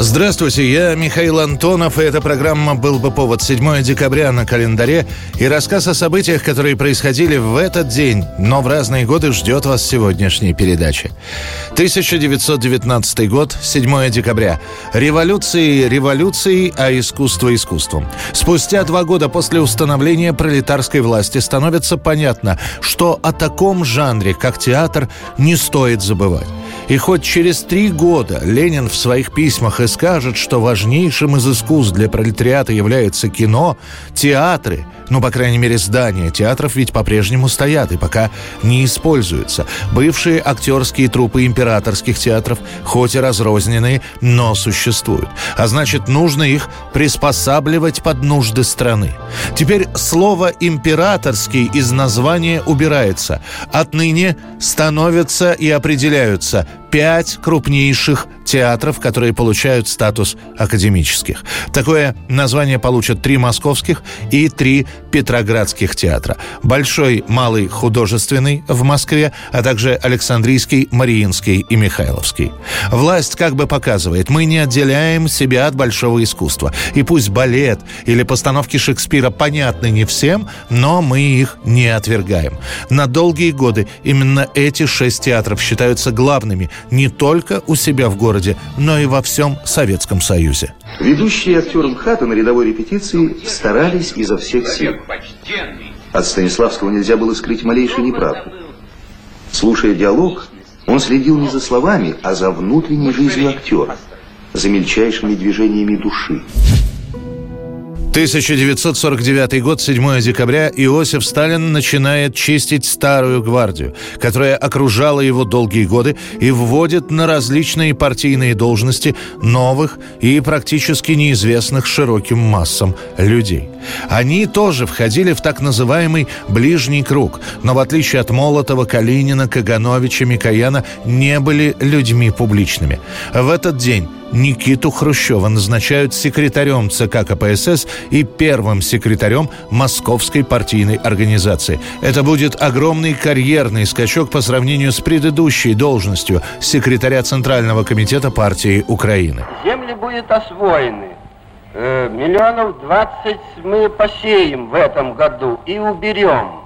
Здравствуйте, я Михаил Антонов, и эта программа «Был бы повод» 7 декабря на календаре и рассказ о событиях, которые происходили в этот день, но в разные годы ждет вас сегодняшней передачи. 1919 год, 7 декабря. Революции революцией, а искусство искусством. Спустя два года после установления пролетарской власти становится понятно, что о таком жанре, как театр, не стоит забывать. И хоть через три года Ленин в своих письмах и скажет, что важнейшим из искусств для пролетариата является кино, театры – ну, по крайней мере, здания театров ведь по-прежнему стоят и пока не используются. Бывшие актерские трупы императорских театров, хоть и разрозненные, но существуют. А значит, нужно их приспосабливать под нужды страны. Теперь слово «императорский» из названия убирается. Отныне становятся и определяются пять крупнейших театров, которые получают статус академических. Такое название получат три московских и три петроградских театра. Большой, малый, художественный в Москве, а также Александрийский, Мариинский и Михайловский. Власть как бы показывает, мы не отделяем себя от большого искусства. И пусть балет или постановки Шекспира понятны не всем, но мы их не отвергаем. На долгие годы именно эти шесть театров считаются главными не только у себя в городе, но и во всем Советском Союзе. Ведущие актеры МХАТа на рядовой репетиции старались изо всех сил. От Станиславского нельзя было скрыть малейшую неправду. Слушая диалог, он следил не за словами, а за внутренней жизнью актера, за мельчайшими движениями души. 1949 год, 7 декабря, Иосиф Сталин начинает чистить старую гвардию, которая окружала его долгие годы и вводит на различные партийные должности новых и практически неизвестных широким массам людей. Они тоже входили в так называемый «ближний круг», но в отличие от Молотова, Калинина, Кагановича, Микояна, не были людьми публичными. В этот день Никиту Хрущева назначают секретарем ЦК КПСС и первым секретарем Московской партийной организации. Это будет огромный карьерный скачок по сравнению с предыдущей должностью секретаря Центрального комитета партии Украины. Земли будут освоены. Э, миллионов двадцать мы посеем в этом году и уберем.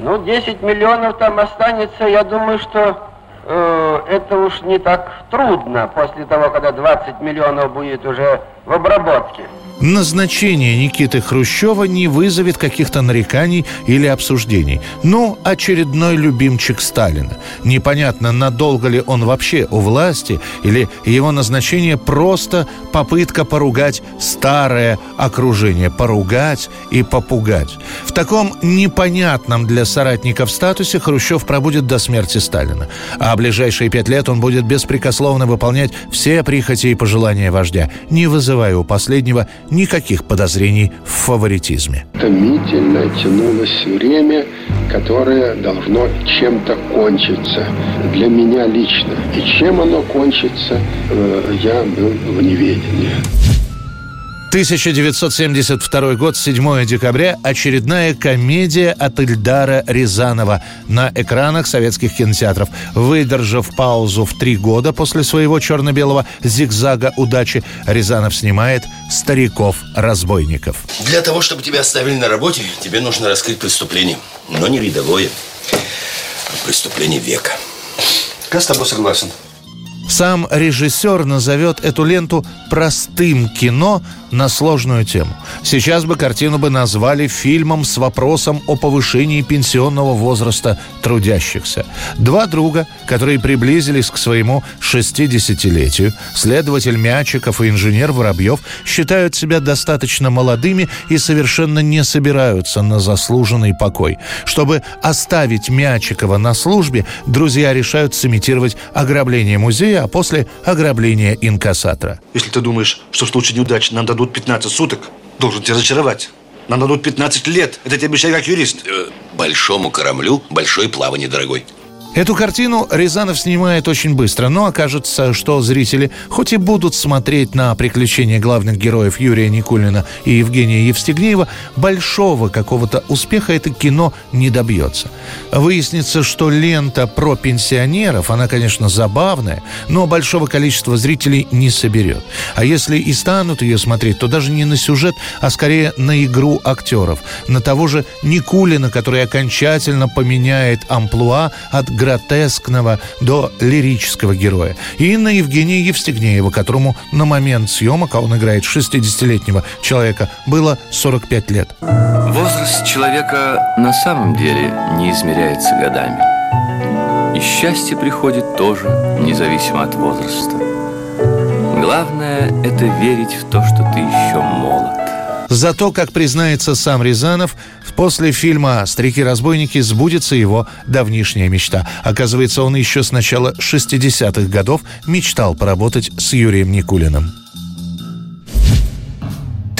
Ну, 10 миллионов там останется, я думаю, что это уж не так трудно после того, когда 20 миллионов будет уже в обработке. Назначение Никиты Хрущева не вызовет каких-то нареканий или обсуждений. Ну, очередной любимчик Сталина. Непонятно, надолго ли он вообще у власти, или его назначение просто попытка поругать старое окружение. Поругать и попугать. В таком непонятном для соратников статусе Хрущев пробудет до смерти Сталина. А ближайшие пять лет он будет беспрекословно выполнять все прихоти и пожелания вождя, не вызывая у последнего никаких подозрений в фаворитизме. Томительно тянулось время, которое должно чем-то кончиться для меня лично. И чем оно кончится, э, я был в неведении. 1972 год, 7 декабря, очередная комедия от Ильдара Рязанова на экранах советских кинотеатров. Выдержав паузу в три года после своего черно-белого зигзага удачи, Рязанов снимает «Стариков-разбойников». Для того, чтобы тебя оставили на работе, тебе нужно раскрыть преступление. Но не рядовое, а преступление века. Я с тобой согласен. Сам режиссер назовет эту ленту простым кино на сложную тему. Сейчас бы картину бы назвали фильмом с вопросом о повышении пенсионного возраста трудящихся. Два друга, которые приблизились к своему 60-летию, следователь Мячиков и инженер Воробьев, считают себя достаточно молодыми и совершенно не собираются на заслуженный покой. Чтобы оставить Мячикова на службе, друзья решают сымитировать ограбление музея, а после ограбления инкассатора. Если ты думаешь, что в случае неудачи нам дадут 15 суток, должен тебя разочаровать. Нам дадут 15 лет. Это тебе обещаю как юрист. Э, большому кораблю большое плавание, дорогой. Эту картину Рязанов снимает очень быстро, но окажется, что зрители, хоть и будут смотреть на приключения главных героев Юрия Никулина и Евгения Евстигнеева, большого какого-то успеха это кино не добьется. Выяснится, что лента про пенсионеров, она, конечно, забавная, но большого количества зрителей не соберет. А если и станут ее смотреть, то даже не на сюжет, а скорее на игру актеров. На того же Никулина, который окончательно поменяет амплуа от гротескного до лирического героя. И на Евгения Евстигнеева, которому на момент съемок, а он играет 60-летнего человека, было 45 лет. Возраст человека на самом деле не измеряется годами. И счастье приходит тоже независимо от возраста. Главное – это верить в то, что ты еще молод. Зато, как признается сам Рязанов, после фильма «Старики-разбойники» сбудется его давнишняя мечта. Оказывается, он еще с начала 60-х годов мечтал поработать с Юрием Никулиным.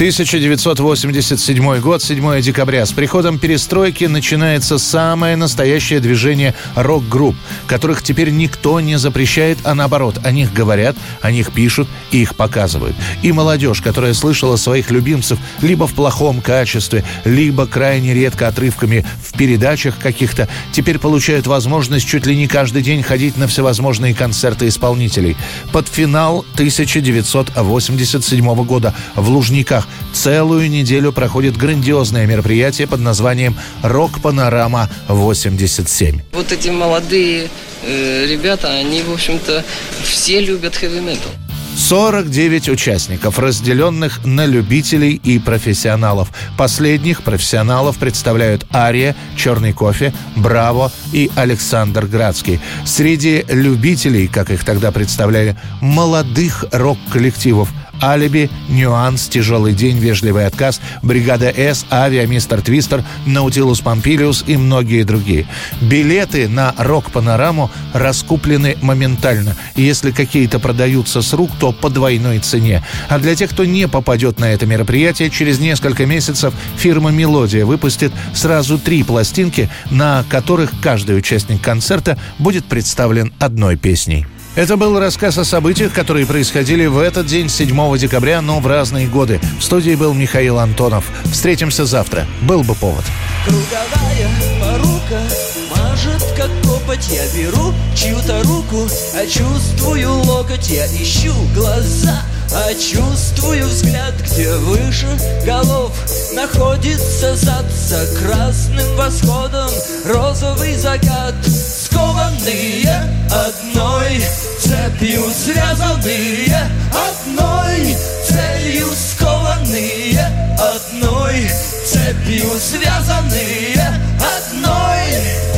1987 год, 7 декабря. С приходом перестройки начинается самое настоящее движение рок-групп, которых теперь никто не запрещает, а наоборот, о них говорят, о них пишут и их показывают. И молодежь, которая слышала своих любимцев либо в плохом качестве, либо крайне редко отрывками в передачах каких-то, теперь получают возможность чуть ли не каждый день ходить на всевозможные концерты исполнителей. Под финал 1987 года в Лужниках целую неделю проходит грандиозное мероприятие под названием «Рок-панорама 87». Вот эти молодые э, ребята, они, в общем-то, все любят хэви-метал. 49 участников, разделенных на любителей и профессионалов. Последних профессионалов представляют Ария, Черный кофе, Браво и Александр Градский. Среди любителей, как их тогда представляли, молодых рок-коллективов – «Алиби», «Нюанс», «Тяжелый день», «Вежливый отказ», «Бригада С», «Авиа», «Мистер Твистер», «Наутилус Помпилиус» и многие другие. Билеты на «Рок-панораму» раскуплены моментально. Если какие-то продаются с рук, то по двойной цене. А для тех, кто не попадет на это мероприятие, через несколько месяцев фирма «Мелодия» выпустит сразу три пластинки, на которых каждый участник концерта будет представлен одной песней. Это был рассказ о событиях, которые происходили в этот день, 7 декабря, но в разные годы. В студии был Михаил Антонов. Встретимся завтра. Был бы повод. Круговая порука мажет, как копоть Я беру чью-то руку, а чувствую локоть Я ищу глаза, а чувствую взгляд, где выше голов Находится зад за красным восходом Розовый закат Скованные одной цепью Связанные одной целью Скованные одной цепью Связанные одной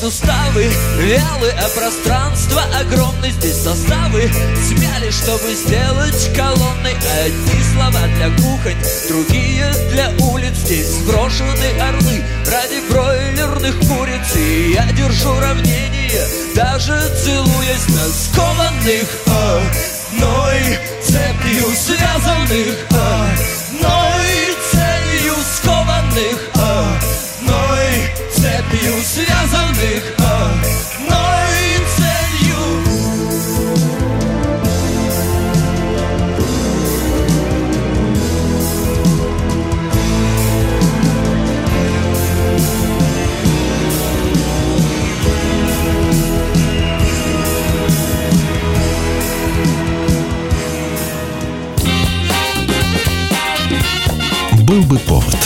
суставы вялы, а пространство огромное. Здесь составы смяли, чтобы сделать колонной Одни слова для кухонь, другие для улиц. Здесь сброшены орлы ради бройлерных куриц. И я держу равнение, даже целуясь на скованных Одной цепью связанных Одной целью. Был бы повод.